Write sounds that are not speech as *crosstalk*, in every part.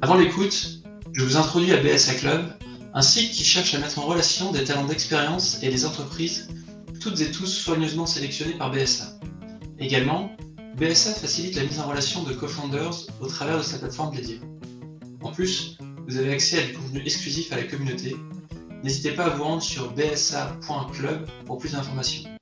Avant l'écoute, je vous introduis à BSA Club, un site qui cherche à mettre en relation des talents d'expérience et des entreprises, toutes et tous soigneusement sélectionnés par BSA. Également, BSA facilite la mise en relation de co-founders au travers de sa plateforme dédiée. En plus, vous avez accès à du contenu exclusif à la communauté. N'hésitez pas à vous rendre sur bsa.club pour plus d'informations.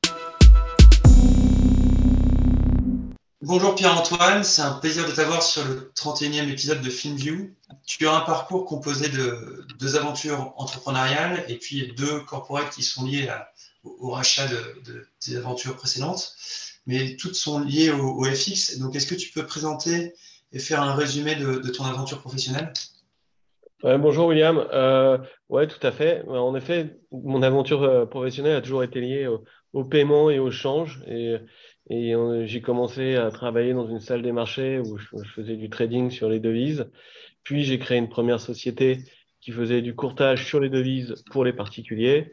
Bonjour Pierre-Antoine, c'est un plaisir de t'avoir sur le 31e épisode de FilmView. Tu as un parcours composé de deux aventures entrepreneuriales et puis deux corporates qui sont liées au, rachat de, tes aventures précédentes, mais toutes sont liées au, FX. Donc est-ce que tu peux présenter et faire un résumé de, ton aventure professionnelle? Bonjour William. Euh, oui, tout à fait. En effet, mon aventure euh, professionnelle a toujours été liée au, paiement et au change. Et, et j'ai commencé à travailler dans une salle des marchés où je, faisais du trading sur les devises. Puis j'ai créé une première société qui faisait du courtage sur les devises pour les particuliers,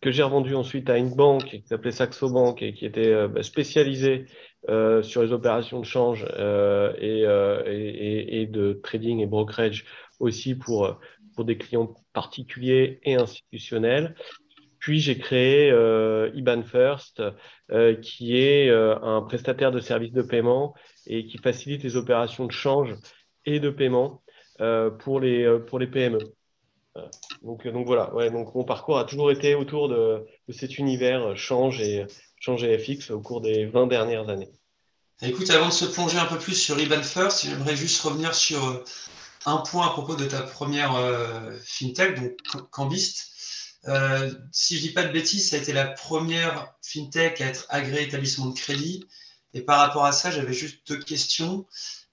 que j'ai revendu ensuite à une banque qui s'appelait Saxo Bank et qui était euh, bah, spécialisée euh, sur les opérations de change euh, et, de trading et brokerage aussi pour des clients particuliers et institutionnels. Puis j'ai créé euh, IBAN First, euh, qui est euh, un prestataire de services de paiement et qui facilite les opérations de change et de paiement pour, les, PME. Donc, voilà, mon parcours a toujours été autour de, de cet univers change et, change et FX au cours des 20 dernières années. Écoute, avant de se plonger un peu plus sur IBAN First, j'aimerais juste revenir sur un point à propos de ta première fintech, donc Cambist. Euh, si je dis pas de bêtises, ça a été la première fintech à être agréée établissement de crédit. Et par rapport à ça, j'avais juste deux questions.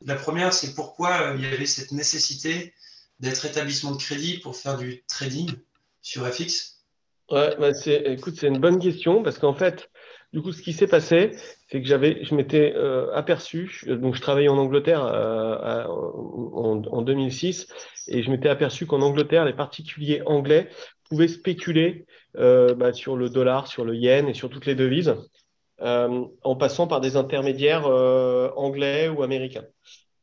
La première, c'est pourquoi euh, il y avait cette nécessité d'être établissement de crédit pour faire du trading sur FX Ouais, bah, écoute, c'est une bonne question parce qu'en fait, du coup, ce qui s'est passé, c'est que j'avais, je m'étais euh, aperçu, donc je travaillais en Angleterre en, 2006, et je m'étais aperçu qu'en Angleterre, les particuliers anglais pouvaient spéculer euh, bah, sur le dollar, sur le yen et sur toutes les devises euh, en passant par des intermédiaires euh, anglais ou américains.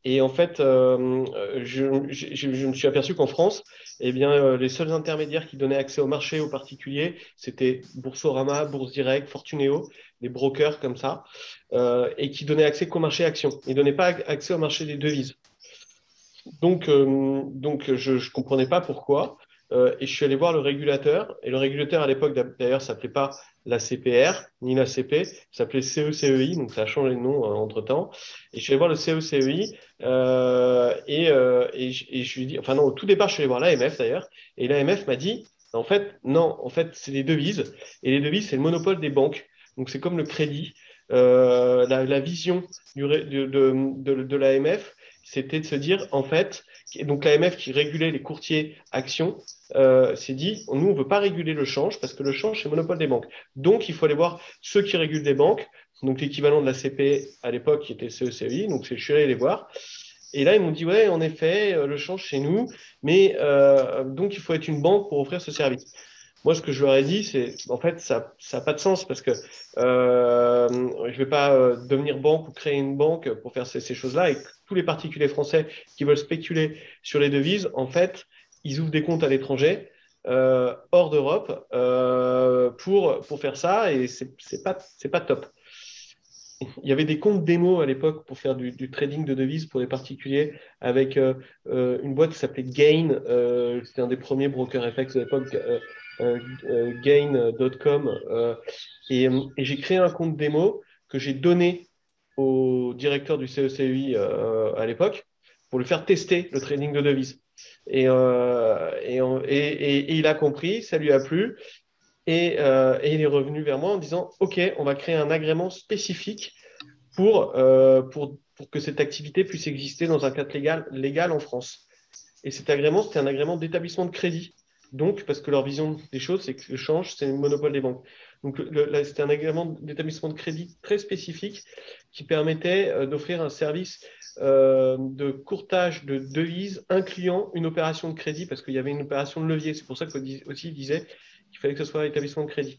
Et en fait, je, me suis aperçu qu'en France, eh bien, les seuls intermédiaires qui donnaient accès au marché aux particuliers, c'était Boursorama, Bourse Direct, Fortuneo, des brokers comme ça, et qui donnaient accès qu'au marché actions. Ils ne donnaient pas accès au marché des devises. Donc, donc je ne comprenais pas pourquoi. Euh, et je suis allé voir le régulateur. Et le régulateur, à l'époque, d'ailleurs, ne s'appelait pas la CPR ni la CP, s'appelait CECEI, donc ça a changé de nom euh, entre-temps. Et je suis allé voir le CECEI euh, et, et, je, lui dit, enfin non, au tout départ, je suis allé voir l'AMF d'ailleurs, et l'AMF m'a dit, en fait, non, en fait, c'est des devises, et les devises, c'est le monopole des banques. Donc c'est comme le crédit. La, vision du, de, de l'AMF, c'était de se dire, en fait, donc l'AMF qui régulait les courtiers actions euh, s'est dit, nous, on ne veut pas réguler le change parce que le change, c'est le monopole des banques. Donc, il faut aller voir ceux qui régulent des banques, donc l'équivalent de la CP à l'époque qui était CECI, donc je suis allé les voir. Et là, ils m'ont dit, ouais, en effet, euh, le change chez nous, mais euh, donc il faut être une banque pour offrir ce service. Moi, ce que je leur ai dit, c'est en fait, ça n'a pas de sens parce que euh, je ne vais pas devenir banque ou créer une banque pour faire ces choses-là. Et tous les particuliers français qui veulent spéculer sur les devises, en fait, ils ouvrent des comptes à l'étranger, euh, hors d'Europe, euh, pour, pour faire ça. Et ce n'est pas, pas top. Il y avait des comptes démo à l'époque pour faire du, trading de devises pour les particuliers avec euh, une boîte qui s'appelait Gain. C'était un des premiers brokers FX de l'époque. Gain.com et, et j'ai créé un compte démo que j'ai donné au directeur du CECI à l'époque pour lui faire tester le trading de devises. Et, euh, et, et, et, il a compris, ça lui a plu, et, euh, il est revenu vers moi en disant Ok, on va créer un agrément spécifique pour, euh, pour, pour que cette activité puisse exister dans un cadre légal, légal en France. Et cet agrément, c'était un agrément d'établissement de crédit. Donc, parce que leur vision des choses, c'est que le change, c'est le monopole des banques. Donc, c'était un agrément d'établissement de crédit très spécifique qui permettait euh, d'offrir un service euh, de courtage de devises incluant une opération de crédit, parce qu'il y avait une opération de levier. C'est pour ça aussi il disait qu'il fallait que ce soit un établissement de crédit.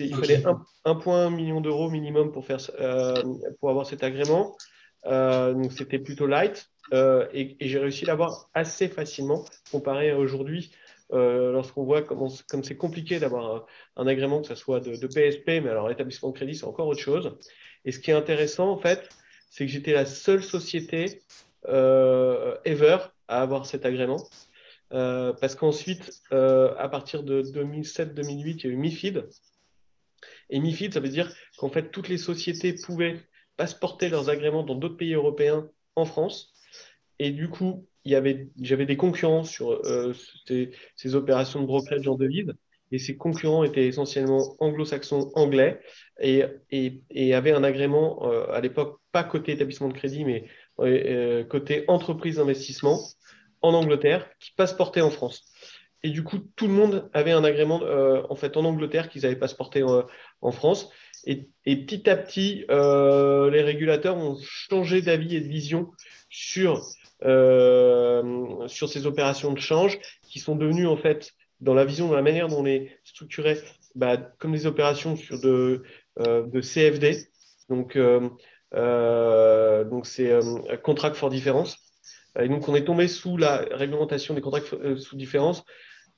Il fallait 1,1 million d'euros minimum pour, faire, euh, pour avoir cet agrément. donc c'était plutôt light. et, j'ai réussi à l'avoir assez facilement comparé à aujourd'hui. Lorsqu'on voit comme c'est compliqué d'avoir un, agrément, que ce soit de, PSP, mais alors l'établissement de crédit, c'est encore autre chose. Et ce qui est intéressant, en fait, c'est que j'étais la seule société ever à avoir cet agrément. Euh, parce qu'ensuite, euh, à partir de 2007-2008, il y a eu MIFID. Et MIFID, ça veut dire qu'en fait, toutes les sociétés pouvaient passeporter leurs agréments dans d'autres pays européens en France. Et du coup, j'avais des concurrents sur euh, ces, opérations de brokerage en devise. Et ces concurrents étaient essentiellement anglo-saxons, anglais, et, et, et, avaient un agrément, à l'époque, pas côté établissement de crédit, mais côté entreprise d'investissement en Angleterre qui passeportaient en France. Et du coup, tout le monde avait un agrément euh, en fait en Angleterre qu'ils avaient passeporté en, en France. Et, petit à petit, euh, les régulateurs ont changé d'avis et de vision sur, euh, sur ces opérations de change qui sont devenues en fait dans la vision, dans la manière dont on les structurait, bah, comme des opérations sur de, de CFD. Donc, donc c'est contract for difference. Et donc, on est tombé sous la réglementation des contrats euh, sous différence.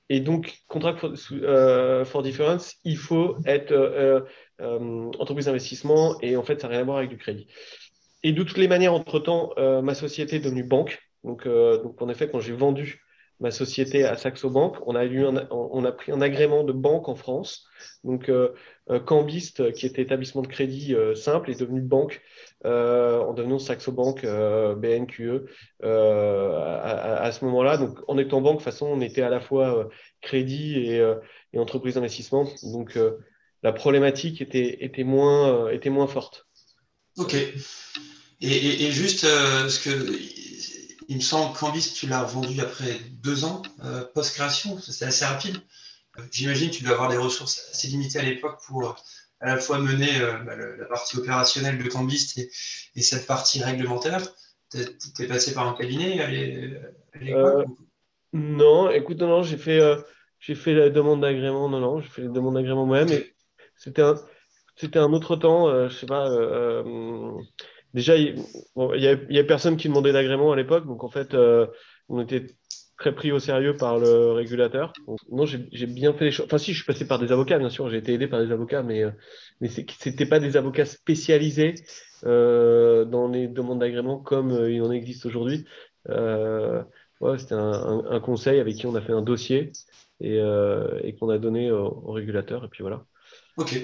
Et donc, contrat for, euh, difference, il faut être euh, entreprise d'investissement et en fait, ça n'a rien à voir avec du crédit. Et de toutes les manières, entre-temps, ma société est devenue banque. Donc, donc en effet, quand j'ai vendu ma société à Saxo Bank. On a, eu on a pris un agrément de banque en France. Donc, euh, euh Cambist, qui était établissement de crédit euh, simple, est devenu banque euh, en devenant Saxo Bank BNQE à, ce moment-là. Donc, en étant banque, de toute façon, on était à la fois crédit et, entreprise d'investissement. Donc, la problématique était, était, moins, était moins forte. OK. Et, et juste, ce que il me semble qu'Ambis, tu l'as vendu après deux ans euh, post-création, c'est assez rapide. Euh, j'imagine que tu dois avoir des ressources assez limitées à l'époque pour euh, à la fois mener bah, la partie opérationnelle de Cambist et, cette partie réglementaire. Tu es, passé par un cabinet à l'époque Non, écoute, non, j'ai fait, j'ai fait la demande d'agrément. Non, non, j'ai fait la demande d'agrément moi-même. C'était un, c'était un autre temps, je sais pas déjà, il n'y a, personne qui demandait l'agrément à l'époque, donc en fait, euh, on était très pris au sérieux par le régulateur. non, j'ai bien fait les choses. Enfin, si, je suis passé par des avocats, bien sûr, j'ai été aidé par des avocats, mais, euh, mais ce n'était pas des avocats spécialisés euh, dans les demandes d'agrément comme il en existe aujourd'hui. C'était un, conseil avec qui on a fait un dossier et, et qu'on a donné au, au régulateur, et puis voilà. Ok.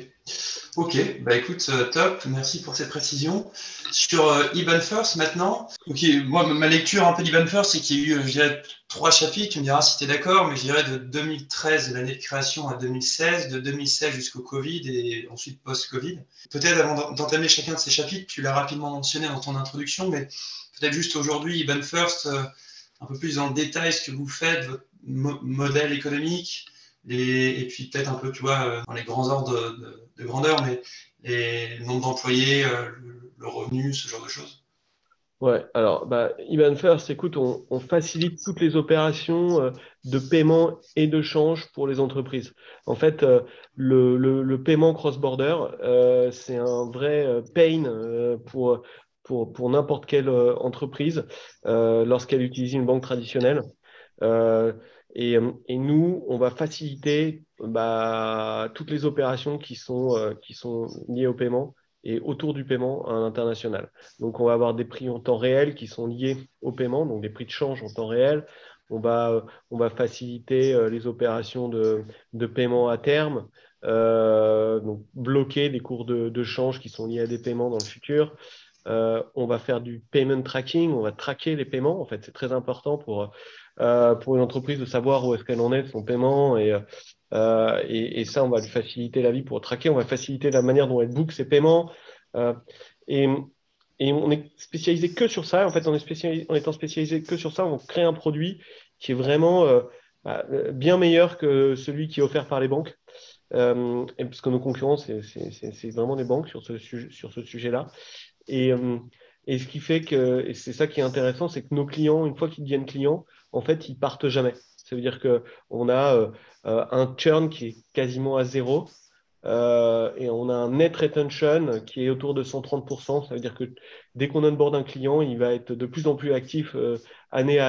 Ok, bah écoute, euh, top, merci pour cette précision. Sur euh, Ibn First maintenant, ok, moi ma lecture un peu d'Ibn First, c'est qu'il y a eu, euh, je dirais, trois chapitres, tu me diras si tu es d'accord, mais je dirais de 2013, l'année de création, à 2016, de 2016 jusqu'au Covid et ensuite post-Covid. Peut-être avant d'entamer chacun de ces chapitres, tu l'as rapidement mentionné dans ton introduction, mais peut-être juste aujourd'hui, Ibn First, un peu plus le détail ce que vous faites, votre modèle économique, et puis peut-être un peu, tu vois, euh, dans les grands ordres de, grandeur, mais les nombres d'employés, euh, le, revenu, ce genre de choses. Ouais, alors, bah, Iban First, écoute, on, facilite toutes les opérations euh, de paiement et de change pour les entreprises. En fait, le, le, paiement cross-border, c'est un vrai pain pour, pour, pour n'importe quelle entreprise lorsqu'elle utilise une banque traditionnelle. Et, nous, on va faciliter bah, toutes les opérations qui sont, euh, qui sont liées au paiement et autour du paiement à l'international. Donc, on va avoir des prix en temps réel qui sont liés au paiement, donc des prix de change en temps réel. On va, euh, faciliter les opérations de, paiement à terme, donc bloquer des cours de, de, change qui sont liés à des paiements dans le futur. on va faire du payment tracking, on va traquer les paiements. En fait, c'est très important pour, euh, pour une entreprise de savoir où est-ce qu'elle en est de son paiement et, euh, et, et, ça, on va lui faciliter la vie pour traquer, on va faciliter la manière dont elle book ses paiements. Euh, et, et, on est spécialisé que sur ça. En fait, on est spécialisé, en étant spécialisé que sur ça, on crée un produit qui est vraiment bien meilleur que celui qui est offert par les banques. Euh, et parce que nos concurrents, c'est vraiment des banques sur ce, sur ce sujet-là. Et, et ce qui fait que, et c'est ça qui est intéressant, c'est que nos clients, une fois qu'ils deviennent clients, en fait, ils partent jamais. Ça veut dire qu'on a euh, euh, un churn qui est quasiment à zéro. et on a un net retention qui est autour de 130%. Ça veut dire que dès qu'on onboard un client, il va être de plus en plus actif année,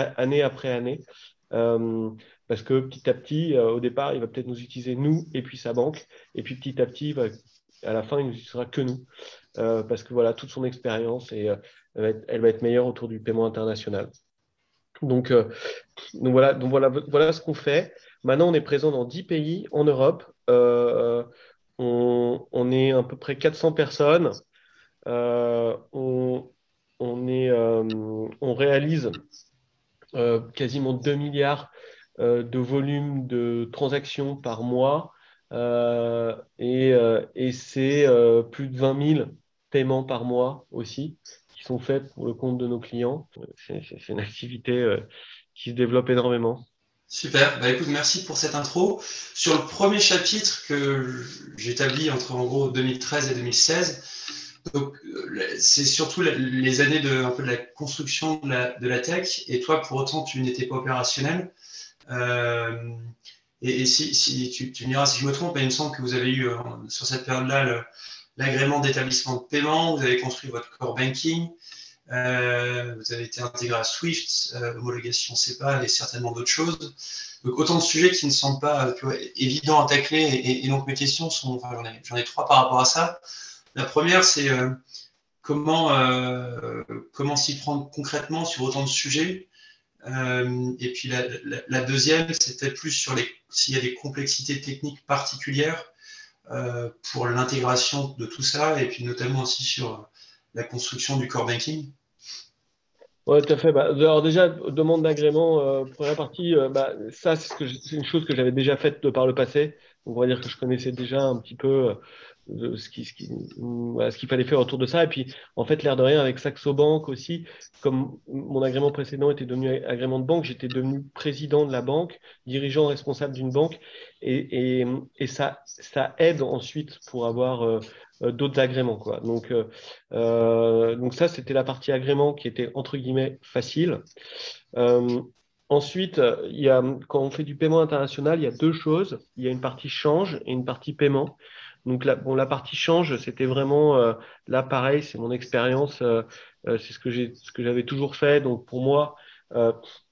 après année. parce que petit à petit, au départ, il va peut-être nous utiliser nous et puis sa banque. Et puis petit à petit, à la fin, il n'utilisera que nous. Parce que voilà, toute son expérience et elle va être meilleure autour du paiement international. Donc, euh, donc, voilà, voilà, ce qu'on fait. Maintenant, on est présent dans 10 pays en Europe. Euh, on, est à peu près 400 personnes. Euh, on réalise quasiment 2 milliards de volume de transactions par mois. et, et c'est plus de 20 000 par mois aussi sont faites pour le compte de nos clients. C'est une activité euh, qui se développe énormément. Super, bah écoute, merci pour cette intro. Sur le premier chapitre que j'établis entre en gros 2013 et 2016, c'est surtout les années de, la construction de la, tech, et toi pour autant tu n'étais pas opérationnel. Euh, et, si, tu, tu, me diras si je me trompe, il me semble que vous avez eu euh, sur cette période-là l'agrément d'établissement de paiement, vous avez construit votre core banking, euh, vous avez été intégré à Swift, euh, homologation CEPA et certainement d'autres choses. Donc autant de sujets qui ne sont pas évidents à tacler et, donc mes questions sont, j'en ai, trois par rapport à ça. La première, c'est euh, comment, comment s'y prendre concrètement sur autant de sujets. et puis la, la deuxième, c'était plus sur s'il y a des complexités techniques particulières euh, pour l'intégration de tout ça et puis notamment aussi sur la construction du core banking Oui, tout à fait. Bah, alors déjà, demande d'agrément, euh, première partie, euh, bah, ça c'est une chose que j'avais déjà faite par le passé. On va dire que je connaissais déjà un petit peu ce qu'il ce qui, ce qu'il fallait faire autour de ça. Et puis, en fait, l'air de rien, avec Saxo Bank aussi, comme mon agrément précédent était devenu agrément de banque, j'étais devenu président de la banque, dirigeant responsable d'une banque. Et, et, ça, ça aide ensuite pour avoir euh, euh, d'autres agréments. Quoi. Donc, euh, euh, donc ça, c'était la partie agrément qui était entre guillemets facile. Euh, ensuite, il y a, quand on fait du paiement international, il y a deux choses. Il y a une partie change et une partie paiement. Donc la, partie change, c'était vraiment euh, là pareil, c'est mon expérience, euh, euh, c'est ce que j'avais toujours fait. Donc pour moi,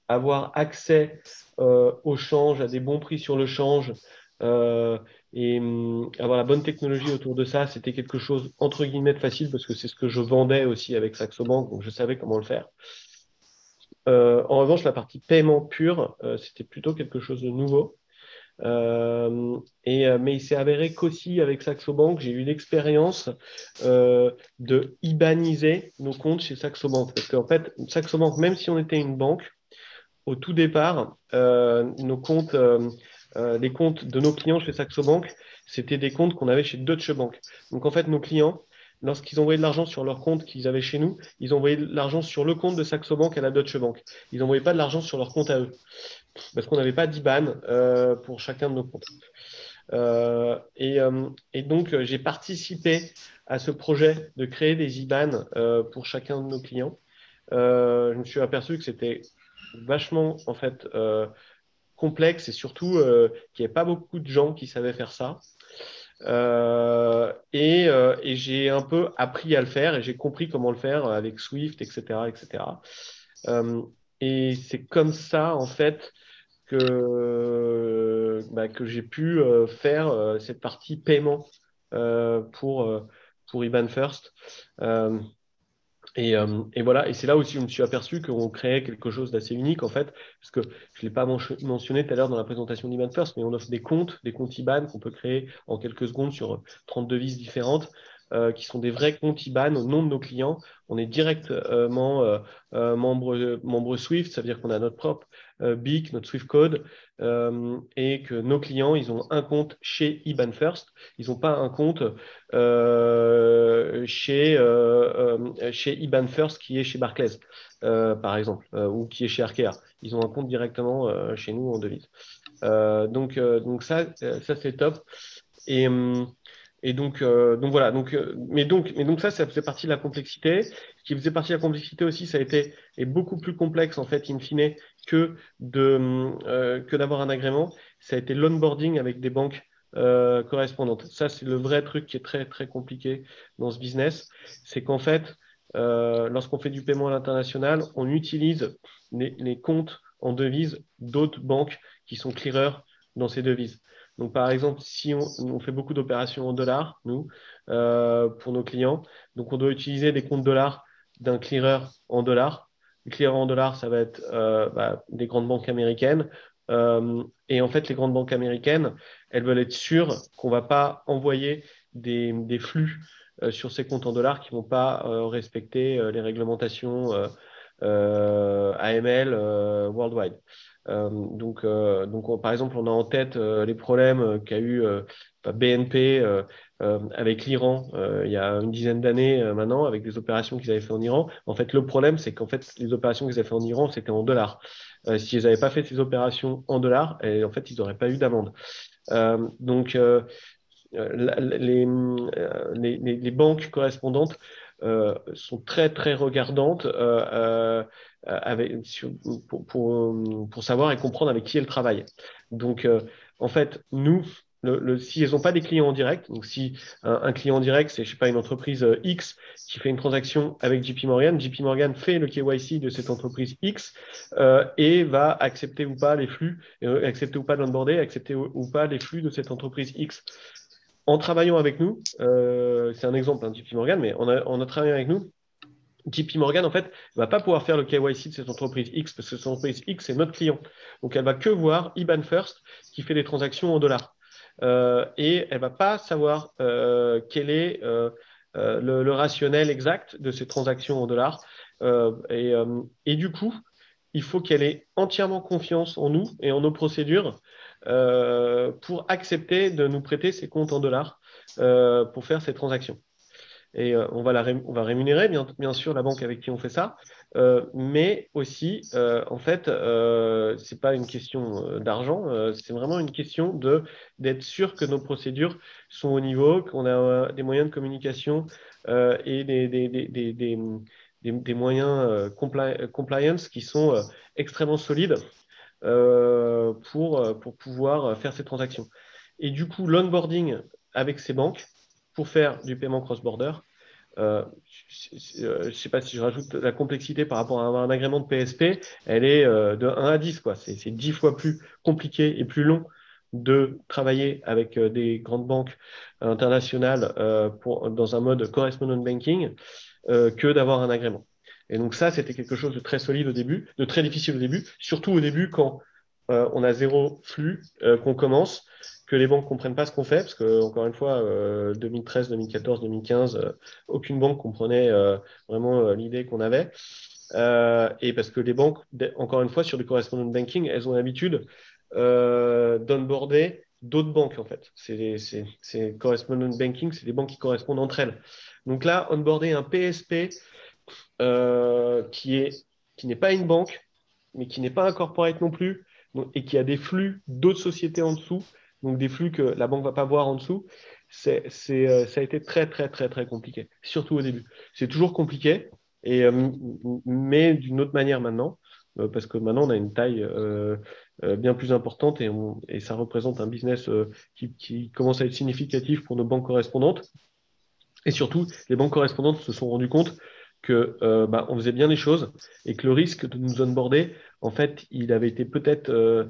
avoir accès au change, à des bons prix sur le change et hum, avoir la bonne technologie autour de ça, c'était quelque chose entre guillemets facile parce que c'est ce que je vendais aussi avec Saxo Bank, donc je savais comment le faire. en revanche, la partie paiement pur, c'était plutôt quelque chose de nouveau. Euh, et, euh, mais il s'est avéré qu'aussi avec Saxo Bank, j'ai eu l'expérience euh, de IBANiser nos comptes chez Saxo Bank. Parce qu'en fait, Saxo Bank, même si on était une banque, au tout départ, nos comptes, les comptes de nos clients chez Saxo Bank, c'était des comptes qu'on avait chez Deutsche Bank. Donc en fait, nos clients, lorsqu'ils envoyaient de l'argent sur leur compte qu'ils avaient chez nous, ils envoyaient de l'argent sur le compte de Saxo Bank à la Deutsche Bank. Ils n'envoyaient pas de l'argent sur leur compte à eux parce qu'on n'avait pas d'IBAN euh, pour chacun de nos comptes. Euh, euh, et, donc, j'ai participé à ce projet de créer des IBAN pour chacun de nos clients. je me suis aperçu que c'était vachement en fait complexe et surtout qu'il n'y avait pas beaucoup de gens qui savaient faire ça. et, j'ai un peu appris à le faire et j'ai compris comment le faire avec Swift, etc., etc. et c'est comme ça en fait que, bah, que j'ai pu euh, faire euh, cette partie paiement euh, pour, pour IBAN First. Et, et, voilà, et c'est là aussi où je me suis aperçu qu'on créait quelque chose d'assez unique en fait, parce que je ne l'ai pas mentionné tout à l'heure dans la présentation d'Iban First, mais on offre des comptes, des comptes IBAN qu'on peut créer en quelques secondes sur 30 devises différentes. Qui sont des vrais comptes IBAN au nom de nos clients. On est directement euh, membre, membre Swift, ça veut dire qu'on a notre propre BIC, notre Swift code, et que nos clients, ils ont un compte chez IBAN First. Ils n'ont pas un compte chez, chez IBAN First qui est chez Barclays, par exemple, ou qui est chez Arkea. Ils ont un compte directement chez nous en devise. donc, donc ça, ça c'est top. Et, hum, et donc, euh, donc voilà. Donc, euh, mais donc, mais donc ça, ça faisait partie de la complexité. Ce qui faisait partie de la complexité aussi, ça a été est beaucoup plus complexe en fait, in fine, que de euh, que d'avoir un agrément. Ça a été l'onboarding avec des banques correspondantes. Ça, c'est le vrai truc qui est très, très compliqué dans ce business. C'est qu'en fait, lorsqu'on fait du paiement à l'international, on utilise les, comptes en devises d'autres banques qui sont clearers dans ces devises. Donc, par exemple, si on, fait beaucoup d'opérations en dollars, nous, pour nos clients, donc on doit utiliser des comptes dollars d'un clearer en dollars. Le clearer en dollars, ça va être euh, bah, des grandes banques américaines. Euh, et en fait, les grandes banques américaines, elles veulent être sûres qu'on ne va pas envoyer des, flux euh, sur ces comptes en dollars qui ne vont pas respecter les réglementations AML worldwide. Donc, donc par exemple, on a en tête les problèmes qu'a eu BNP euh, avec l'Iran euh, il y a une dizaine d'années euh, maintenant, avec des opérations qu'ils avaient fait en Iran. En fait, le problème, c'est qu'en fait, les opérations qu'ils avaient fait en Iran, c'était en dollars. S'ils n'avaient pas fait ces opérations en dollars, en fait, ils n'auraient pas eu d'amende. donc, les, banques correspondantes sont très très regardantes avec, pour, pour, pour, savoir et comprendre avec qui elles travaillent. Donc, en fait, nous, si elles n'ont pas des clients en direct, donc si un, client en direct, c'est je sais pas une entreprise euh, X qui fait une transaction avec JP Morgan, JP Morgan fait le KYC de cette entreprise X euh, et va accepter ou pas les flux, euh, accepter ou pas l'onboarder, accepter ou, pas les flux de cette entreprise X. En travaillant avec nous, c'est un exemple, hein, JP Morgan, mais en, a, travaillé avec nous, JP Morgan, en fait, ne va pas pouvoir faire le KYC de cette entreprise X parce que cette entreprise X, c'est notre client. Donc, elle va que voir IBAN First qui fait des transactions en dollars. Euh, et elle va pas savoir euh, quel est euh, le, rationnel exact de ces transactions en dollars. Et, du coup, il faut qu'elle ait entièrement confiance en nous et en nos procédures pour accepter de nous prêter ses comptes en dollars pour faire ces transactions. Et on, va on va rémunérer, bien, sûr, la banque avec qui on fait ça. Euh, mais aussi, euh, en fait, euh, ce n'est pas une question d'argent, c'est vraiment une question de, d'être sûr que nos procédures sont au niveau, qu'on a des moyens de communication et des, des, des, des moyens compliance qui sont extrêmement solides pour, pour pouvoir faire ces transactions. Et du coup, l'onboarding avec ces banques pour faire du paiement cross-border, euh, je ne sais pas si je rajoute la complexité par rapport à un, agrément de PSP, elle est euh, de 1 à 10. C'est 10 fois plus compliqué et plus long de travailler avec euh, des grandes banques internationales dans un mode correspondent banking que d'avoir un agrément. Et donc ça, c'était quelque chose de très solide au début, de très difficile au début, surtout au début quand on a zéro flux, qu'on commence, que les banques comprennent pas ce qu'on fait, parce que encore une fois, 2013, 2014, 2015, aucune banque comprenait euh, vraiment euh, l'idée qu'on avait. Euh, et parce que les banques, encore une fois, sur du correspondent banking, elles ont l'habitude d'onboarder d'autres banques en fait. C'est correspondent banking, c'est des banques qui correspondent entre elles. Donc là, onboarder un PSP qui est qui n'est pas une banque, mais qui n'est pas un corporate non plus, et qui a des flux d'autres sociétés en dessous, donc des flux que la banque ne va pas voir en dessous, c'est, euh, ça a été très, très, très, très compliqué, surtout au début. C'est toujours compliqué, euh, mais d'une autre manière maintenant, euh, parce que maintenant on a une taille bien plus importante et, ça représente un business qui, commence à être significatif pour nos banques correspondantes. Et surtout, les banques correspondantes se sont rendues compte que bah, on faisait bien les choses et que le risque de nous onboarder, en fait, il avait été peut-être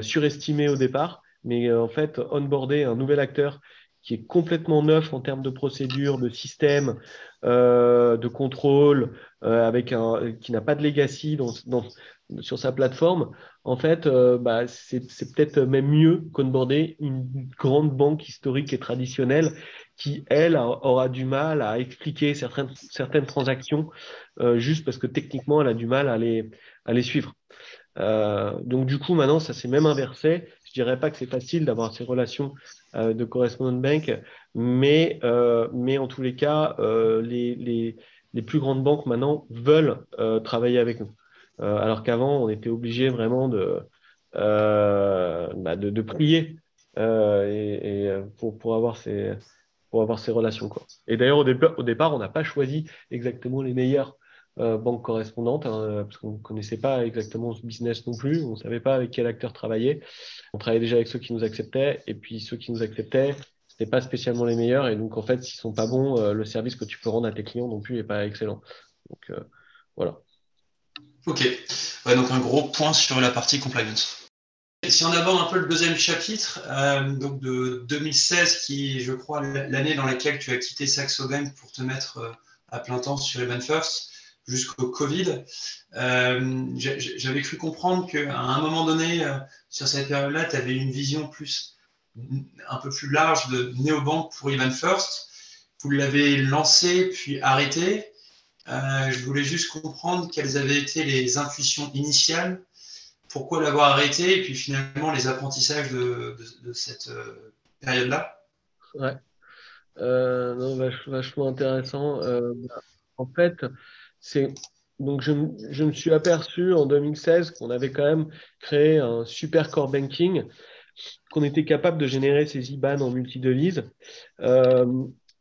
surestimé au départ mais euh, en fait, onboarder un nouvel acteur qui est complètement neuf en termes de procédure, de système, euh, de contrôle, euh, avec un, qui n'a pas de legacy sur sa plateforme, en fait, bah, c'est peut-être même mieux qu'onboarder une grande banque historique et traditionnelle qui, elle, aura du mal à expliquer certaines, certaines transactions juste parce que techniquement, elle a du mal à les, à les suivre. donc, du coup, maintenant, ça s'est même inversé je dirais pas que c'est facile d'avoir ces relations euh, de correspondent bank, mais, euh, mais en tous les cas, euh, les, les, les, plus grandes banques maintenant veulent travailler avec nous. alors qu'avant, on était obligé vraiment de, bah de, prier et, pour, pour avoir ces avoir ces relations. Quoi. Et d'ailleurs, au, au, départ, on n'a pas choisi exactement les meilleurs banque correspondante, hein, parce qu'on ne connaissait pas exactement ce business non plus, on ne savait pas avec quel acteur travailler. On travaillait déjà avec ceux qui nous acceptaient, et puis ceux qui nous acceptaient, ce pas spécialement les meilleurs, et donc en fait, s'ils ne sont pas bons, le service que tu peux rendre à tes clients non plus n'est pas excellent. Donc voilà. Ok, donc un gros point sur la partie compliance. Si on aborde un peu le deuxième chapitre, euh, donc de 2016, qui est, je crois, l'année dans laquelle tu as quitté Saxo Bank pour te mettre euh, à plein temps sur Event First, jusqu'au Covid, euh, j'avais cru comprendre qu'à un moment donné, sur cette période-là, tu avais une vision plus, un peu plus large de néobank pour Event First. Vous l'avez lancé puis arrêté. je voulais juste comprendre quelles avaient été les intuitions initiales pourquoi l'avoir arrêté et puis finalement les apprentissages de, cette euh, période-là? Ouais, euh, vachement intéressant. Euh, en fait, c'est donc je, me suis aperçu en 2016 qu'on avait quand même créé un super core banking, qu'on était capable de générer ces IBAN en multidevises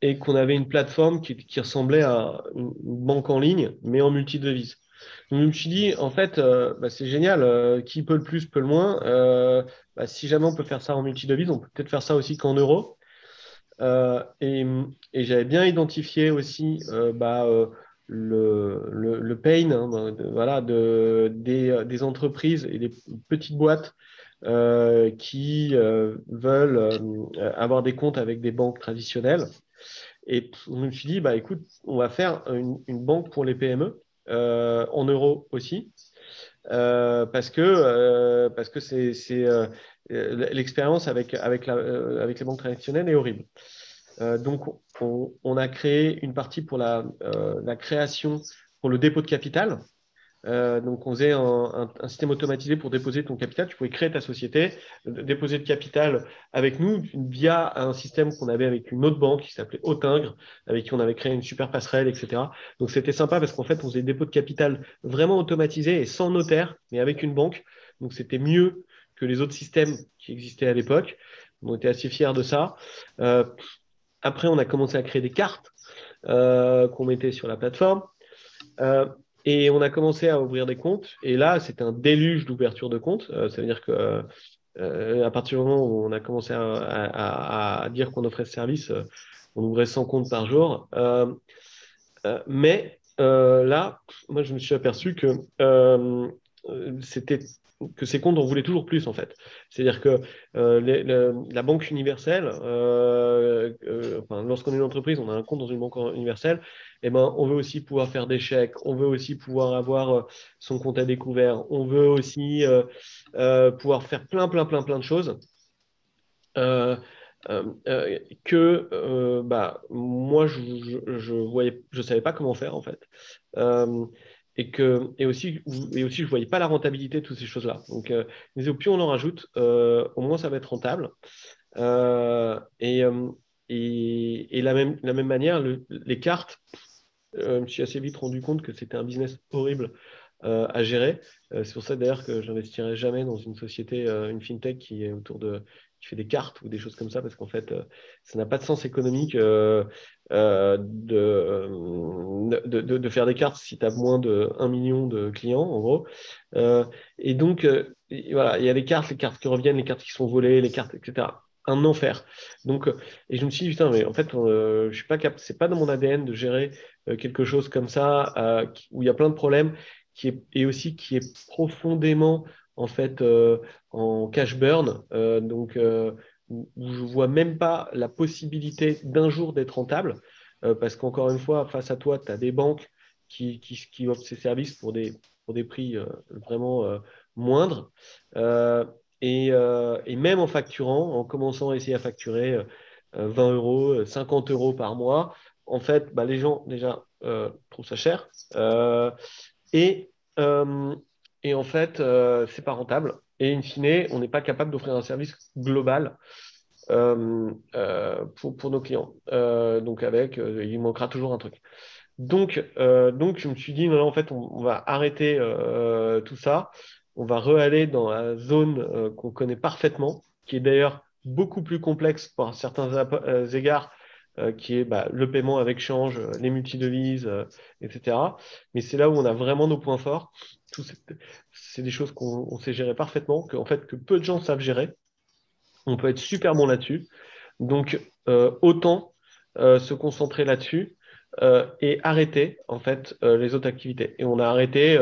et qu'on avait une plateforme qui, ressemblait à une banque en ligne, mais en multidevises. Donc, je me suis dit, en fait, euh, bah, c'est génial. Euh, qui peut le plus, peut le moins. Euh, bah, si jamais on peut faire ça en multi-devise, on peut peut-être faire ça aussi qu'en euros. et, j'avais bien identifié aussi bah, le, le, pain hein, voilà, de, des, entreprises et des petites boîtes qui veulent avoir des comptes avec des banques traditionnelles. Et je me suis dit, bah, écoute, on va faire une banque pour les PME. Euh, en euros aussi. Euh, parce que euh, parce que c'est l'expérience avec les banques traditionnelles est horrible. donc on, a créé une partie pour la création pour le dépôt de capital euh, donc, on faisait un, système automatisé pour déposer ton capital. Tu pouvais créer ta société, déposer le capital avec nous via un système qu'on avait avec une autre banque qui s'appelait Autingre, avec qui on avait créé une super passerelle, etc. Donc, c'était sympa parce qu'en fait, on faisait des dépôts de capital vraiment automatisés et sans notaire, mais avec une banque. Donc, c'était mieux que les autres systèmes qui existaient à l'époque. On était assez fiers de ça. Euh, après, on a commencé à créer des cartes euh, qu'on mettait sur la plateforme. Et on a commencé à ouvrir des comptes. Et là, c'était un déluge d'ouverture de comptes. Euh, ça veut dire que euh, à partir du moment où on a commencé à, dire qu'on offrait ce service, euh, on ouvrait 100 comptes par jour. mais là, moi, je me suis aperçu que c'était que ces comptes, on voulait toujours plus en fait. C'est-à-dire que la banque universelle, lorsqu'on est une entreprise, on a un compte dans une banque universelle, eh ben, on veut aussi pouvoir faire des chèques, on veut aussi pouvoir avoir euh, son compte à découvert, on veut aussi euh, euh, pouvoir faire plein, plein, plein, plein de choses. que bah, moi, je ne voyais, je savais pas comment faire en fait. et, que, et, aussi, et aussi, je ne voyais pas la rentabilité de toutes ces choses-là. Donc, euh, plus on en rajoute, au moins ça va être rentable. et, et, et la, même, manière, les cartes, euh, je me suis assez vite rendu compte que c'était un business horrible euh, à gérer. Euh, c'est pour ça d'ailleurs que j'investirai jamais dans une société, une fintech qui est autour de qui fait des cartes ou des choses comme ça, parce qu'en fait, ça n'a pas de sens économique de, de, de, faire des cartes si tu as moins de 1 million de clients, en gros. et donc, voilà, il y a les cartes, les cartes qui reviennent, les cartes qui sont volées, les cartes, etc un enfer. Donc, euh, et je me suis dit, putain, mais en fait, euh, je suis pas cap c'est pas dans mon ADN de gérer euh, quelque chose comme ça, où il y a plein de problèmes, qui est, et aussi qui est profondément, en fait, en cash burn. donc, où, je vois même pas la possibilité d'un jour d'être rentable, parce qu'encore une fois, face à toi, tu as des banques qui, qui, qui, offrent ces services pour des, pour des prix vraiment moindres. Euh, et, même en facturant, en commençant à essayer à facturer 20 euh, euros, 50 euros par mois, en fait, bah, les gens déjà euh, trouvent ça cher. et, et en fait, c'est pas rentable. Et in fine, on n'est pas capable d'offrir un service global pour, pour, nos clients. donc avec, il manquera toujours un truc. Donc, donc je me suis dit, non, en fait, on va arrêter tout ça on va re-aller dans la zone euh, qu'on connaît parfaitement, qui est d'ailleurs beaucoup plus complexe par certains euh, égards qui est bah, le paiement avec change, les multidevises, etc. Mais c'est là où on a vraiment nos points forts. C'est des choses qu'on sait gérer parfaitement, que, en fait, que peu de gens savent gérer. On peut être super bon là-dessus. Donc, autant se concentrer là-dessus et arrêter en fait les autres activités. Et on a arrêté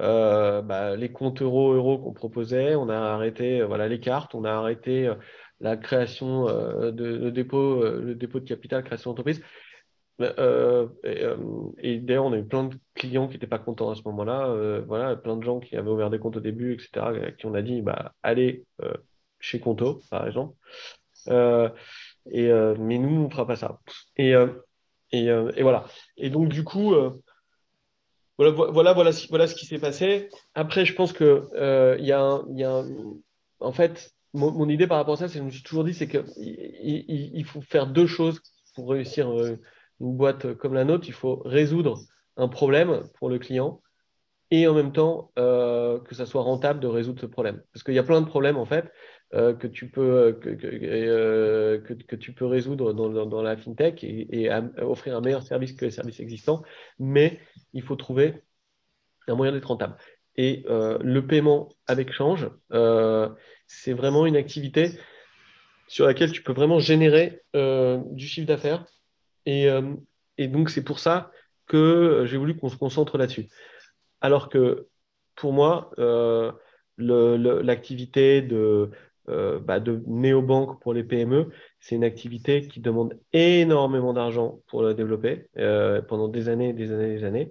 euh, bah, les comptes euros qu'on proposait, on a arrêté euh, voilà les cartes, on a arrêté euh, la création de, dépôt, le dépôt de capital, création d'entreprise. et, d'ailleurs, on a eu plein de clients qui n'étaient pas contents à ce moment-là. voilà, plein de gens qui avaient ouvert des comptes au début, etc., qui on a dit bah, allez chez Conto, par exemple. et, mais nous, on ne fera pas ça. Et, et, voilà. Et donc, du coup, voilà, voilà, voilà, ce qui s'est passé. Après, je pense que euh, il y a, en fait, mon, idée par rapport à ça, c'est que je me suis toujours dit, c'est qu'il il, faut faire deux choses pour réussir euh, une boîte comme la nôtre. Il faut résoudre un problème pour le client et en même temps euh, que ça soit rentable de résoudre ce problème. Parce qu'il y a plein de problèmes en fait que tu peux que, que, tu peux résoudre dans, dans, la fintech et, et offrir un meilleur service que les services existants, mais il faut trouver un moyen d'être rentable. Et euh, le paiement avec change, euh, c'est vraiment une activité sur laquelle tu peux vraiment générer euh, du chiffre d'affaires. Et, donc, c'est pour ça que j'ai voulu qu'on se concentre là-dessus. Alors que pour moi, l'activité de, bah, de néobanque pour les PME, c'est une activité qui demande énormément d'argent pour la développer pendant des années, des années, des années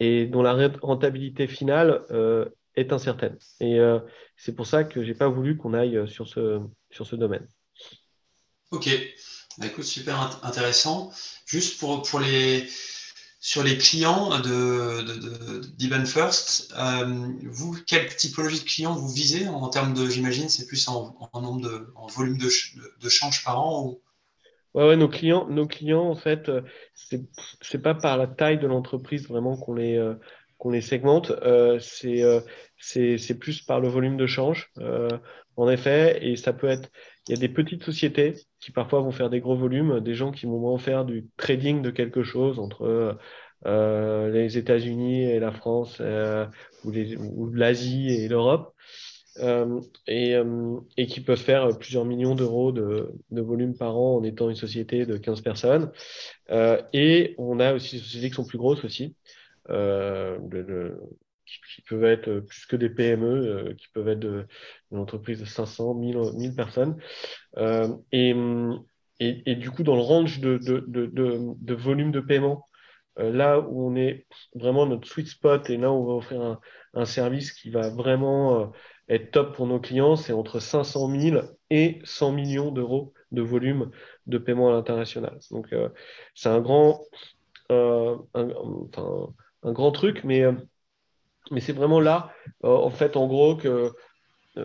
et dont la rentabilité finale euh, est incertaine. Et euh, c'est pour ça que je n'ai pas voulu qu'on aille euh, sur ce, sur ce domaine. Ok, bah, écoute, super intéressant. Juste pour, pour les, sur les clients de, First, vous, quelle typologie de clients vous visez en, termes de, j'imagine, c'est plus en, nombre de, en volume de, change par an ou... Ouais, nos clients, nos clients, en fait, euh, c'est c'est pas par la taille de l'entreprise vraiment qu'on les euh, qu'on les segmente. Euh, c'est c'est plus par le volume de change, en effet. Et ça peut être, il y a des petites sociétés qui parfois vont faire des gros volumes, des gens qui vont faire du trading de quelque chose entre les États-Unis et la France, ou l'Asie et l'Europe. Euh, et, euh, qui peuvent faire plusieurs millions d'euros de, de, volume par an en étant une société de 15 personnes. Euh, et on a aussi des sociétés qui sont plus grosses aussi, de, qui, peuvent être plus que des PME, qui peuvent être une entreprise de 500, 1000, 1000 personnes. Et, et, du coup, dans le range de, volume de paiement, là où on est vraiment notre sweet spot et là où on va offrir un, service qui va vraiment être top pour nos clients, c'est entre 500 000 et 100 millions d'euros de volume de paiement à l'international. Donc, euh, c'est un grand, euh, grand truc, mais, euh, c'est vraiment là, en fait, en gros, que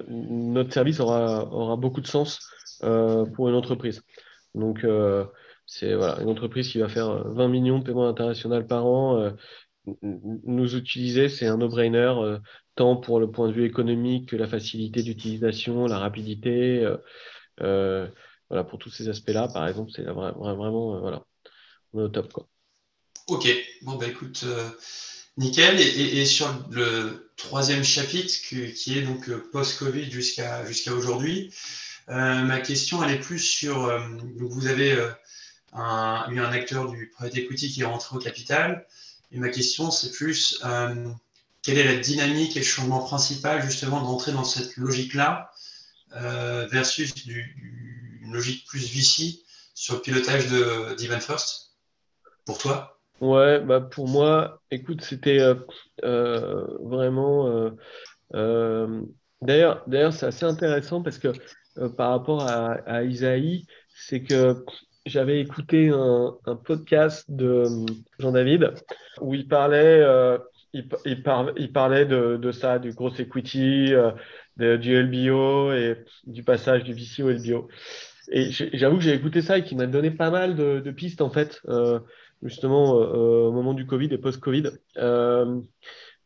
notre service aura, aura beaucoup de sens pour une entreprise. Donc, c'est voilà, une entreprise qui va faire 20 millions de paiements internationaux par an nous utiliser, c'est un no-brainer, euh, tant pour le point de vue économique que la facilité d'utilisation, la rapidité. Euh, euh, voilà, pour tous ces aspects-là, par exemple, c'est vraiment, voilà, au top. Quoi. Ok, bon, bah écoute, nickel. Et, sur le troisième chapitre, qui, est donc post-Covid jusqu'à jusqu'à aujourd'hui, ma question, elle est plus sur. vous avez un, eu un acteur du private equity qui est rentré au capital. Et ma question, c'est plus euh, quelle est la dynamique et le changement principal justement d'entrer dans cette logique-là euh, versus une logique plus VC sur le pilotage de d'Event First? Pour toi? Ouais, bah pour moi, écoute, c'était euh, vraiment. d'ailleurs, d'ailleurs, c'est assez intéressant parce que par rapport à, Isaïe, c'est que j'avais écouté un, podcast de Jean-David où il parlait, euh, il, il, parlait de, ça, du gros equity, euh, du LBO et du passage du VC au LBO. Et j'avoue que j'ai écouté ça et qu'il m'a donné pas mal de, pistes en fait, euh, justement euh, au moment du Covid et post-Covid euh,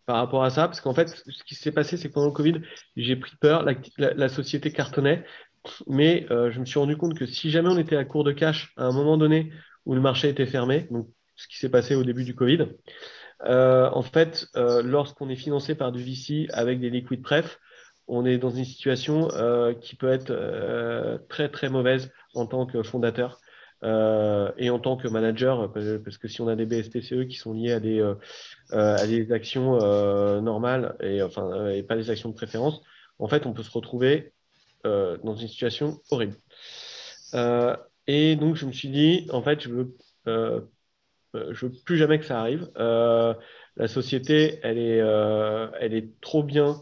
par rapport à ça, parce qu'en fait, ce qui s'est passé, c'est que pendant le Covid, j'ai pris peur, la, société cartonnait, mais je me suis rendu compte que si jamais on était à court de cash à un moment donné où le marché était fermé, donc ce qui s'est passé au début du Covid, en fait, lorsqu'on est financé par du VC avec des liquid pref, on est dans une situation qui peut être très très mauvaise en tant que fondateur. Euh, et en tant que manager, parce que si on a des BSPCE qui sont liés à des, euh, euh, actions normales et, enfin, et pas des actions de préférence, en fait, on peut se retrouver dans une situation horrible. et donc, je me suis dit, en fait, je veux, je veux plus jamais que ça arrive. la société, elle est, elle est trop bien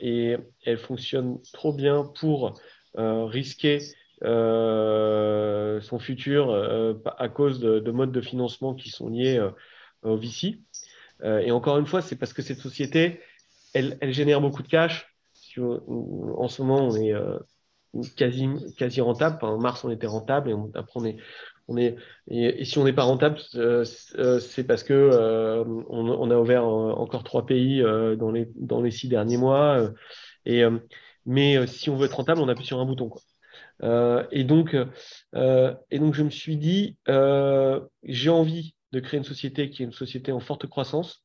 et elle fonctionne trop bien pour risquer son futur euh, à cause de, modes de financement qui sont liés euh, au VC. et encore une fois, c'est parce que cette société, elle, génère beaucoup de cash. En ce moment, on est quasi, rentable. en mars, on était rentable et après, on est, on est, et, si on n'est pas rentable, c'est parce que on, a ouvert encore trois pays dans, les, six derniers mois. mais si on veut être rentable, on appuie sur un bouton. Euh, et, donc, euh, et donc, je me suis dit, euh, j'ai envie de créer une société qui est une société en forte croissance.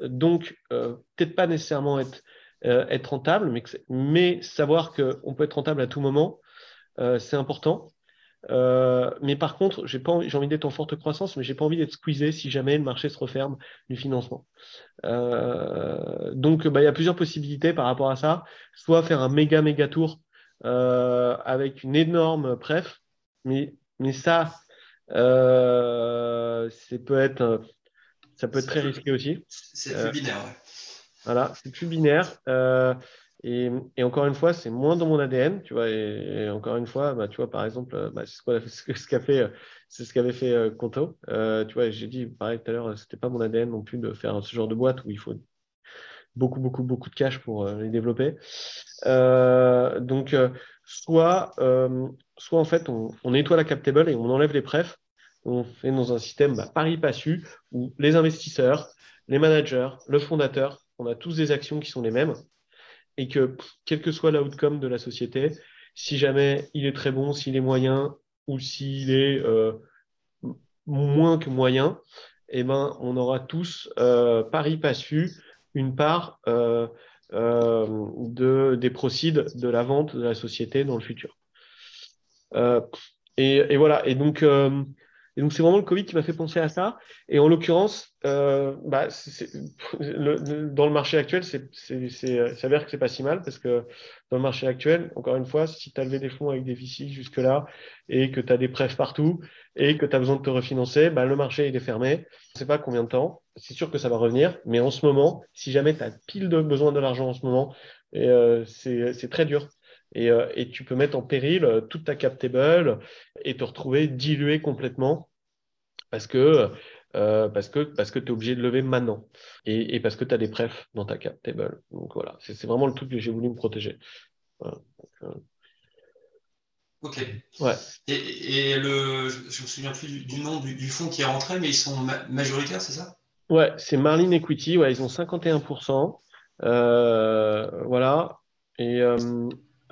donc, peut-être pas nécessairement être, rentable, mais, mais savoir qu'on peut être rentable à tout moment, c'est important. mais par contre, j'ai envie d'être en forte croissance, mais j'ai pas envie d'être squeezé si jamais le marché se referme du financement. donc, bah, il y a plusieurs possibilités par rapport à ça. Soit faire un méga méga tour euh, avec une énorme pref, mais, mais ça, euh, peut être, ça peut être très risqué aussi. C'est plus binaire, ouais. Voilà, c'est plus binaire. Euh, et, et, encore une fois, c'est moins dans mon ADN, tu vois. Et, encore une fois, bah, tu vois, par exemple, bah, c'est ce *laughs* qu'a fait, c'est ce qu'avait fait Conto. tu vois, j'ai dit, pareil tout à l'heure, c'était pas mon ADN non plus de faire ce genre de boîte où il faut beaucoup, beaucoup, beaucoup de cash pour euh, les développer. Euh, donc, euh, soit, soit en fait, on, nettoie la cap table et on enlève les prefs. On fait dans un système bah, pari passu où les investisseurs, les managers, le fondateur, on a tous des actions qui sont les mêmes et que quel que soit l'outcome de la société, si jamais il est très bon, s'il est moyen ou s'il est moins que moyen, eh ben, on aura tous euh, pari passu une part euh, euh, de, des proceeds de la vente de la société dans le futur. Euh, et, voilà. Et donc, et donc, c'est vraiment le Covid qui m'a fait penser à ça. Et en l'occurrence, euh, bah, dans le marché actuel, c'est, c'est, s'avère que c'est pas si mal parce que dans le marché actuel, encore une fois, si tu as levé des fonds avec des VC jusque-là et que tu as des prêts partout et que tu as besoin de te refinancer, bah, le marché il est fermé. Je sais pas combien de temps. C'est sûr que ça va revenir. Mais en ce moment, si jamais tu as pile de besoin de l'argent en ce moment, euh, c'est très dur. Euh, et, tu peux mettre en péril euh, toute ta cap table et te retrouver dilué complètement parce que euh, parce que parce que tu es obligé de lever maintenant et, parce que tu as des prefs dans ta cap table. Donc voilà, c'est vraiment le truc que j'ai voulu me protéger. Ok. Ouais. Et, le, je me souviens plus du, nom du, fonds qui est rentré, mais ils sont majoritaires, c'est ça? Ouais, c'est Marlin Equity. Ouais, ils ont 51%. voilà. Et,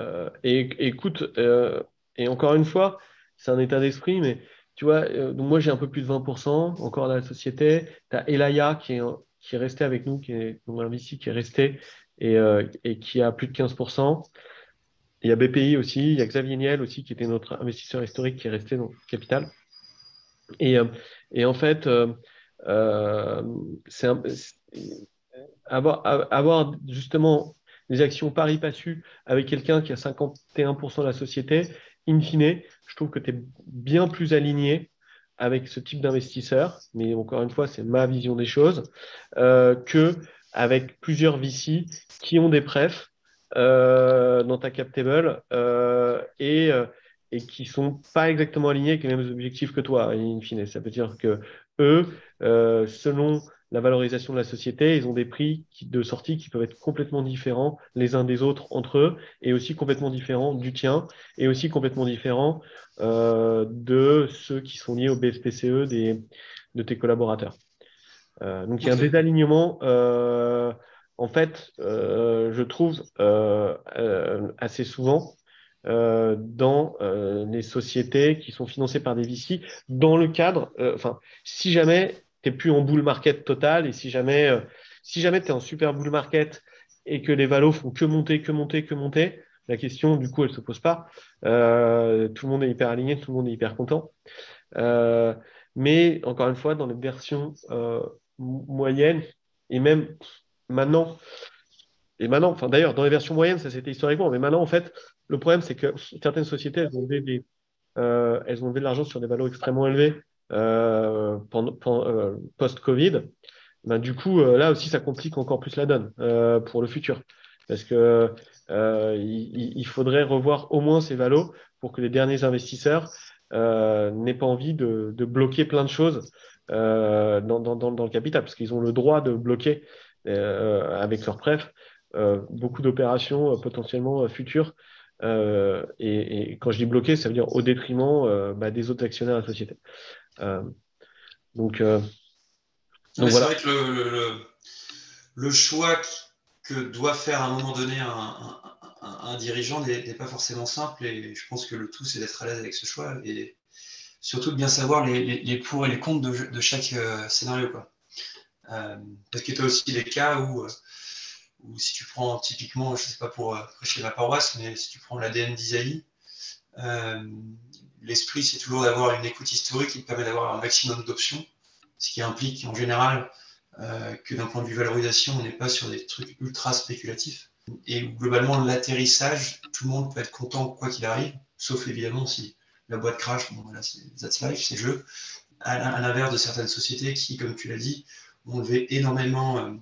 euh, et, écoute, euh, et encore une fois, c'est un état d'esprit, mais tu vois, euh, donc moi j'ai un peu plus de 20% encore dans la société. Tu as Elaya qui est, qui est resté avec nous, qui est donc un qui est resté et, et, qui a plus de 15%. Il y a BPI aussi, il y a Xavier Niel aussi qui était notre investisseur historique qui est resté dans capital. Et, et en fait, c'est avoir, avoir justement des actions pari passu avec quelqu'un qui a 51% de la société, in fine, je trouve que tu es bien plus aligné avec ce type d'investisseur, mais encore une fois, c'est ma vision des choses, euh, que avec plusieurs VC qui ont des prefs euh, dans ta cap table euh, et, et qui sont pas exactement alignés avec les mêmes objectifs que toi, in fine. Ça veut dire que eux, selon la valorisation de la société, ils ont des prix de sortie qui peuvent être complètement différents les uns des autres entre eux, et aussi complètement différents du tien, et aussi complètement différents euh, de ceux qui sont liés au BSPCE des, de tes collaborateurs. Euh, donc il y a un désalignement euh, en fait, je trouve assez souvent dans les sociétés qui sont financées par des VC, dans le cadre, enfin, si jamais n'es plus en bull market total et si jamais, si jamais tu es en super bull market et que les valos font que monter, que monter, que monter, la question, du coup, elle ne se pose pas. Euh, tout le monde est hyper aligné, tout le monde est hyper content. Euh, mais encore une fois, dans les versions euh, moyennes, et même maintenant, et maintenant, enfin d'ailleurs, dans les versions moyennes, ça c'était historiquement, mais maintenant, en fait, le problème, c'est que certaines sociétés, elles ont des, elles ont de l'argent sur des valeurs extrêmement élevées post-Covid. Ben, du coup, là aussi, ça complique encore plus la donne pour le futur. Parce que euh, il, faudrait revoir au moins ces valos pour que les derniers investisseurs euh, n'aient pas envie de, bloquer plein de choses euh, dans, le capital, parce qu'ils ont le droit de bloquer avec leur pref beaucoup d'opérations potentiellement futures. Et, quand je dis bloquer, ça veut dire au détriment bah, des autres actionnaires de la société. Donc, donc voilà. C'est vrai que le, le, le choix que doit faire à un moment donné un, dirigeant n'est pas forcément simple et je pense que le tout c'est d'être à l'aise avec ce choix et surtout de bien savoir les, pour et les contre de, chaque euh, scénario. Quoi. Euh, parce que tu as aussi des cas où, euh, où, si tu prends typiquement, je ne sais pas pour prêcher ma paroisse, mais si tu prends l'ADN d'Isaïe, l'esprit c'est toujours d'avoir une écoute historique qui permet d'avoir un maximum d'options, ce qui implique en général euh, que d'un point de vue valorisation, on n'est pas sur des trucs ultra spéculatifs. Et globalement, l'atterrissage, tout le monde peut être content quoi qu'il arrive, sauf évidemment si la boîte crash, bon voilà, c'est that's life, c'est jeu. À, l'inverse de certaines sociétés qui, comme tu l'as dit, ont levé énormément euh,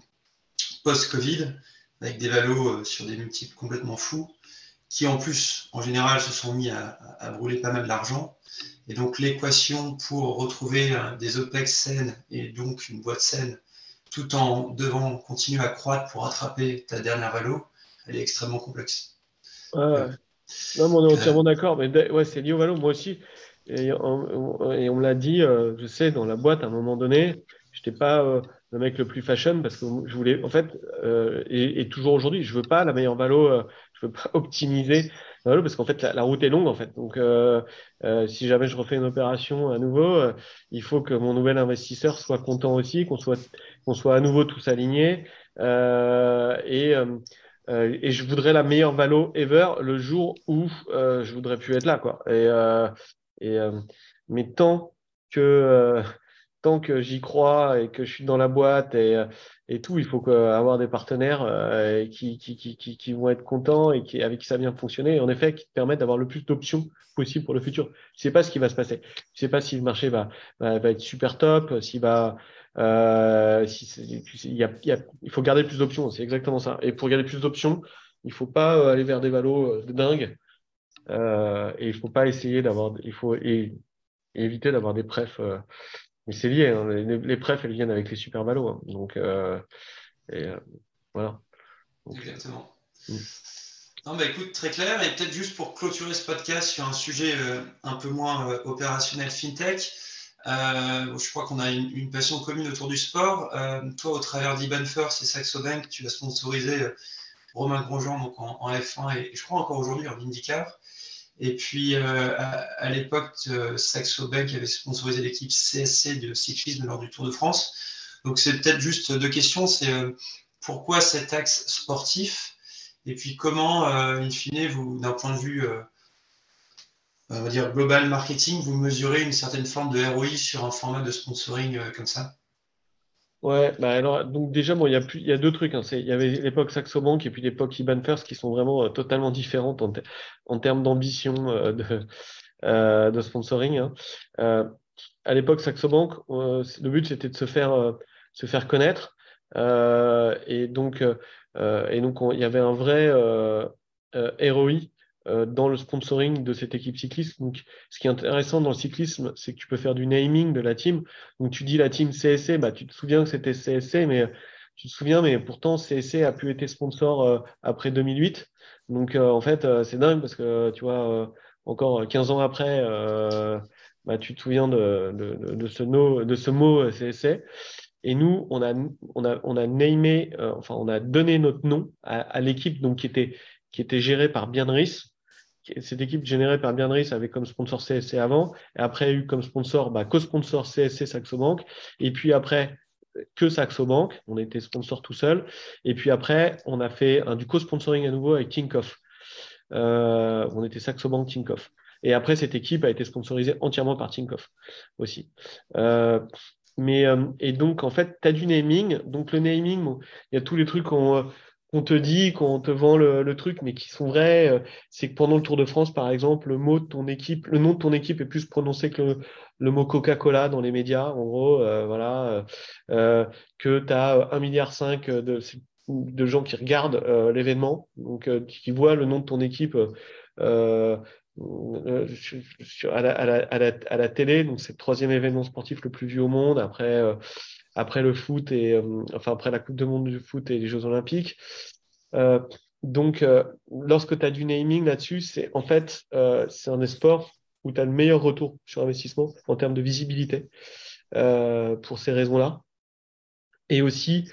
post-Covid, avec des valos euh, sur des multiples complètement fous, qui en plus, en général, se sont mis à, à brûler pas mal d'argent. Et donc l'équation pour retrouver des OPEX saines et donc une boîte saine tout en devant continuer à croître pour rattraper ta dernière valo, elle est extrêmement complexe. Ouais, Non, on est entièrement d'accord. Mais ouais, c'est lié au valo. Moi aussi. Et on, et on me l'a dit, euh, je sais, dans la boîte, à un moment donné, je n'étais pas euh, le mec le plus fashion parce que je voulais, en fait, euh, et, toujours aujourd'hui, je veux pas la meilleure valo, je veux pas *laughs* optimiser parce qu'en fait, la, route est longue, en fait. Donc, euh, euh, si jamais je refais une opération à nouveau, euh, il faut que mon nouvel investisseur soit content aussi, qu'on soit, qu'on soit à nouveau tous alignés. et, et je voudrais la meilleure valo ever le jour où je voudrais plus être là, quoi. Et, et mais tant que tant que j'y crois et que je suis dans la boîte et, et tout, il faut avoir des partenaires euh, qui, qui, qui, qui, vont être contents et qui, avec qui ça vient fonctionner. Et en effet, qui te permettent d'avoir le plus d'options possible pour le futur. Tu ne sais pas ce qui va se passer. Tu ne sais pas si le marché va, va, être super top, s'il va. Euh, si il, y a, il, faut garder plus d'options, c'est exactement ça. Et pour garder plus d'options, il ne faut pas euh, aller vers des valos de et il ne faut pas essayer d'avoir. Il faut éviter d'avoir des prefs mais c'est lié, hein. les, les prefs, elles viennent avec les super valos. Hein. Donc, euh, et, euh, voilà. Exactement. Mm. Non, bah écoute, très clair. Et peut-être juste pour clôturer ce podcast sur un sujet euh, un peu moins opérationnel fintech, je crois qu'on a une, passion commune autour du sport. toi, au travers d'Iban First et Saxo Bank, tu vas sponsoriser Romain Grosjean donc en, F1 et, je crois encore aujourd'hui en IndyCar. Et puis, euh, à, l'époque, euh, Saxo Bank avait sponsorisé l'équipe CSC de cyclisme lors du Tour de France. Donc, c'est peut-être juste deux questions. C'est euh, pourquoi cet axe sportif? Et puis, comment, in fine, vous, d'un point de vue, on va dire, global marketing, vous mesurez une certaine forme de ROI sur un format de sponsoring comme ça? Ouais, bah alors, donc déjà, bon, il y a, y a deux trucs. Hein. Il y avait l'époque Saxo Bank et puis l'époque Iban First qui sont vraiment euh, totalement différentes en, en termes d'ambition euh, de, *laughs* euh, de sponsoring. Hein. Euh, à l'époque Saxo Bank, le but c'était de se faire, se faire connaître. et donc, et donc il y avait un vrai ROI euh, dans le sponsoring de cette équipe cycliste. Donc, ce qui est intéressant dans le cyclisme, c'est que tu peux faire du naming de la team. Donc, tu dis la team CSC, bah, tu te souviens que c'était CSC, mais tu te souviens, mais pourtant CSC a pu être sponsor euh, après 2008. Donc, euh, en fait, c'est dingue parce que tu vois, encore 15 ans après, bah, tu te souviens de, de, de, ce, no, de ce mot CSC. Et nous, on a, on a, on a namé, enfin, on a donné notre nom à, l'équipe donc qui était, qui était gérée par Bienris. Cette équipe générée par Bienris avait comme sponsor CSC avant, et après eu comme sponsor, bah, co-sponsor CSC Saxo Bank, et puis après que Saxo Bank, on était sponsor tout seul, et puis après on a fait un, du co-sponsoring à nouveau avec Tinkoff. Euh, on était Saxo Bank Tinkoff. Et après, cette équipe a été sponsorisée entièrement par Tinkoff aussi. Euh, mais, euh, et donc, en fait, tu as du naming. Donc, le naming, il y a tous les trucs qu'on te dit, qu'on te vend le, truc, mais qui sont vrais. C'est que pendant le Tour de France, par exemple, le mot de ton équipe, le nom de ton équipe est plus prononcé que le, mot Coca-Cola dans les médias. En gros, voilà, que tu as 1,5 milliard de, de gens qui regardent euh, l'événement, donc euh, qui voient le nom de ton équipe euh, à, la, télé. Donc c'est le troisième événement sportif le plus vu au monde après, après le foot et enfin après la Coupe du Monde du foot et les Jeux Olympiques. donc lorsque tu as du naming là-dessus, c'est en fait c'est un des sports où tu as le meilleur retour sur investissement en termes de visibilité pour ces raisons-là. Et aussi,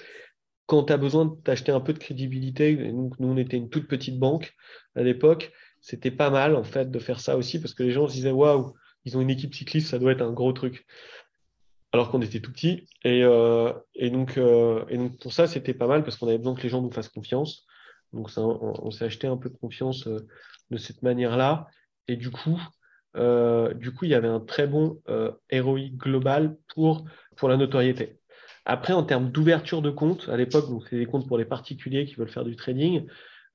quand tu as besoin d'acheter un peu de crédibilité, nous, on était une toute petite banque à l'époque, c'était pas mal en fait de faire ça aussi parce que les gens se disaient waouh, ils ont une équipe cycliste, ça doit être un gros truc. Alors qu'on était tout petit. Et, euh, donc, euh, et donc, pour ça, c'était pas mal parce qu'on avait besoin que les gens nous fassent confiance. Donc, on, s'est acheté un peu de confiance euh, de cette manière-là. Et du coup, il y avait un très bon héroïque global pour, pour la notoriété. Après, en termes d'ouverture de compte, à l'époque, donc c'est des comptes pour les particuliers qui veulent faire du trading,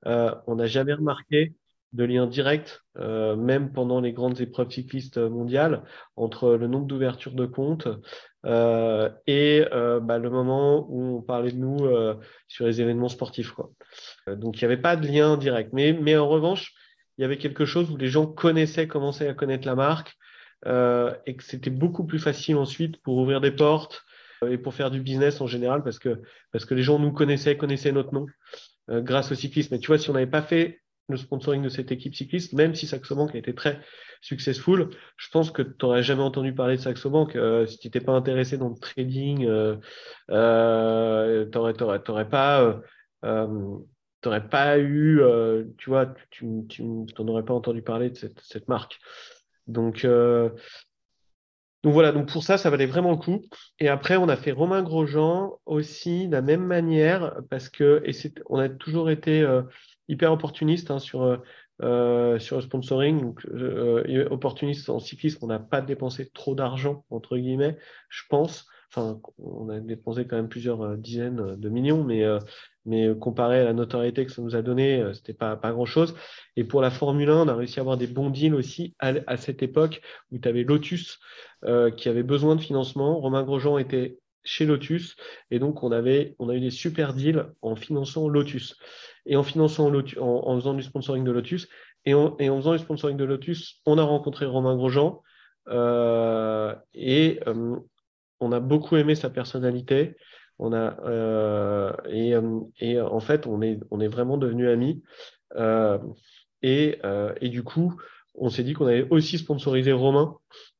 on n'a jamais remarqué de lien direct, euh, même pendant les grandes épreuves cyclistes mondiales, entre le nombre d'ouvertures de comptes euh, et bah, le moment où on parlait de nous sur les événements sportifs. Quoi. donc, il n'y avait pas de lien direct. Mais, mais en revanche, il y avait quelque chose où les gens connaissaient, commençaient à connaître la marque et que c'était beaucoup plus facile ensuite pour ouvrir des portes, et pour faire du business en général parce que, parce que les gens nous connaissaient, connaissaient notre nom euh, grâce au cyclisme. Mais tu vois, si on n'avait pas fait le sponsoring de cette équipe cycliste, même si Saxo Bank a été très successful, je pense que tu n'aurais jamais entendu parler de Saxo Bank. Euh, si tu n'étais pas intéressé dans le trading, euh, euh tu n'aurais pas, pas eu, tu vois, tu n'en aurais pas entendu parler de cette, cette marque. Donc, donc voilà, donc pour ça, ça valait vraiment le coup. Et après, on a fait Romain Grosjean aussi de la même manière, parce que et on a toujours été euh, hyper opportuniste hein, sur, euh, euh, sur le sponsoring. Donc, opportuniste en cyclisme, on n'a pas dépensé trop d'argent, entre guillemets, je pense. Enfin, on a dépensé quand même plusieurs dizaines de millions, mais mais euh, comparé à la notoriété que ça nous a donné, euh, c'était pas, pas grand-chose. Et pour la Formule 1, on a réussi à avoir des bons deals aussi à, cette époque où tu avais Lotus euh, qui avait besoin de financement. Romain Grosjean était chez Lotus. Et donc on avait on a eu des super deals en finançant Lotus. Et en finançant Lotus, en, faisant du sponsoring de Lotus. Et en, faisant du sponsoring de Lotus, on a rencontré Romain Grosjean. Et on a beaucoup aimé sa personnalité. On a, euh, et, euh, en fait, on est, on est vraiment devenus amis. Euh, et, et, du coup, on s'est dit qu'on allait aussi sponsoriser Romain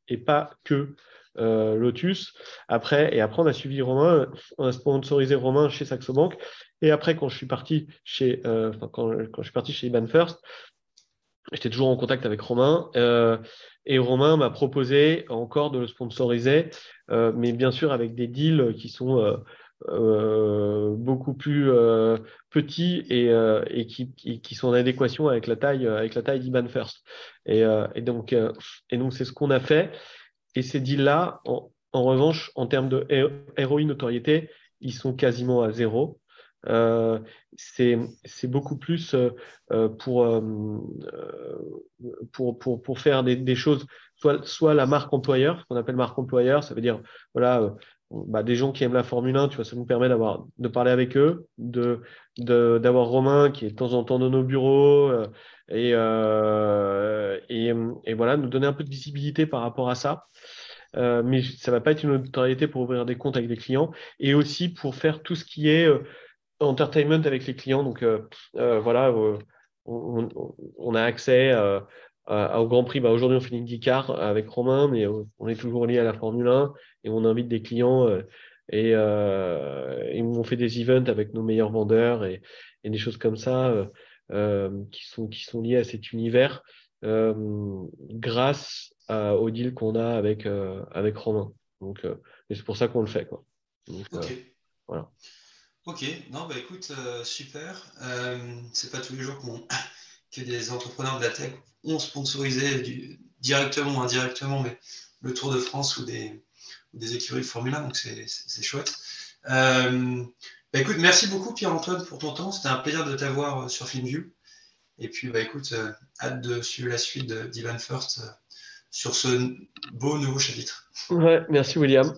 et pas que Lotus. Après, et après, on a suivi Romain, on a sponsorisé Romain chez Saxo Bank. Et après, quand je suis parti chez, quand, quand, je suis parti chez Iban First, j'étais toujours en contact avec Romain. et Romain m'a proposé encore de le sponsoriser, mais bien sûr avec des deals qui sont euh, beaucoup plus euh, petits et, euh, qui, sont en adéquation avec la taille, avec la taille d'Iban First. Et, et, donc, et donc, c'est ce qu'on a fait. Et ces deals-là, en, revanche, en termes de héroïne notoriété, ils sont quasiment à zéro. Euh, c'est beaucoup plus euh, pour, pour, pour, pour, faire des, des choses, soit, soit la marque employeur, qu'on appelle marque employeur, ça veut dire voilà, bah, des gens qui aiment la Formule 1, tu vois, ça nous permet d'avoir, de parler avec eux, de, d'avoir Romain qui est de temps en temps dans nos bureaux euh, et, euh, et, et, voilà, nous donner un peu de visibilité par rapport à ça. Euh, mais ça va pas être une notoriété pour ouvrir des comptes avec des clients et aussi pour faire tout ce qui est entertainment avec les clients. Donc voilà, on, a accès au Grand Prix. Bah, Aujourd'hui, on fait une IndyCar avec Romain, mais on est toujours lié à la Formule 1 et on invite des clients euh, Et ils m'ont fait des events avec nos meilleurs vendeurs et, et des choses comme ça qui, sont, qui sont liées à cet univers grâce au deal qu'on a avec, avec Romain. Donc, et c'est pour ça qu'on le fait. Quoi. ok. voilà. Ok, non, bah écoute, super. c'est pas tous les jours qu'on *coughs* que des entrepreneurs de la tech ont sponsorisé du, directement ou indirectement, mais le Tour de France ou des, des écuries de Formule 1, donc c'est chouette. Euh, bah écoute, merci beaucoup Pierre-Antoine pour ton temps, c'était un plaisir de t'avoir euh, sur FilmView. Et puis bah écoute, euh, hâte de suivre la suite d'Ivan First sur ce beau nouveau chapitre. Ouais, merci William.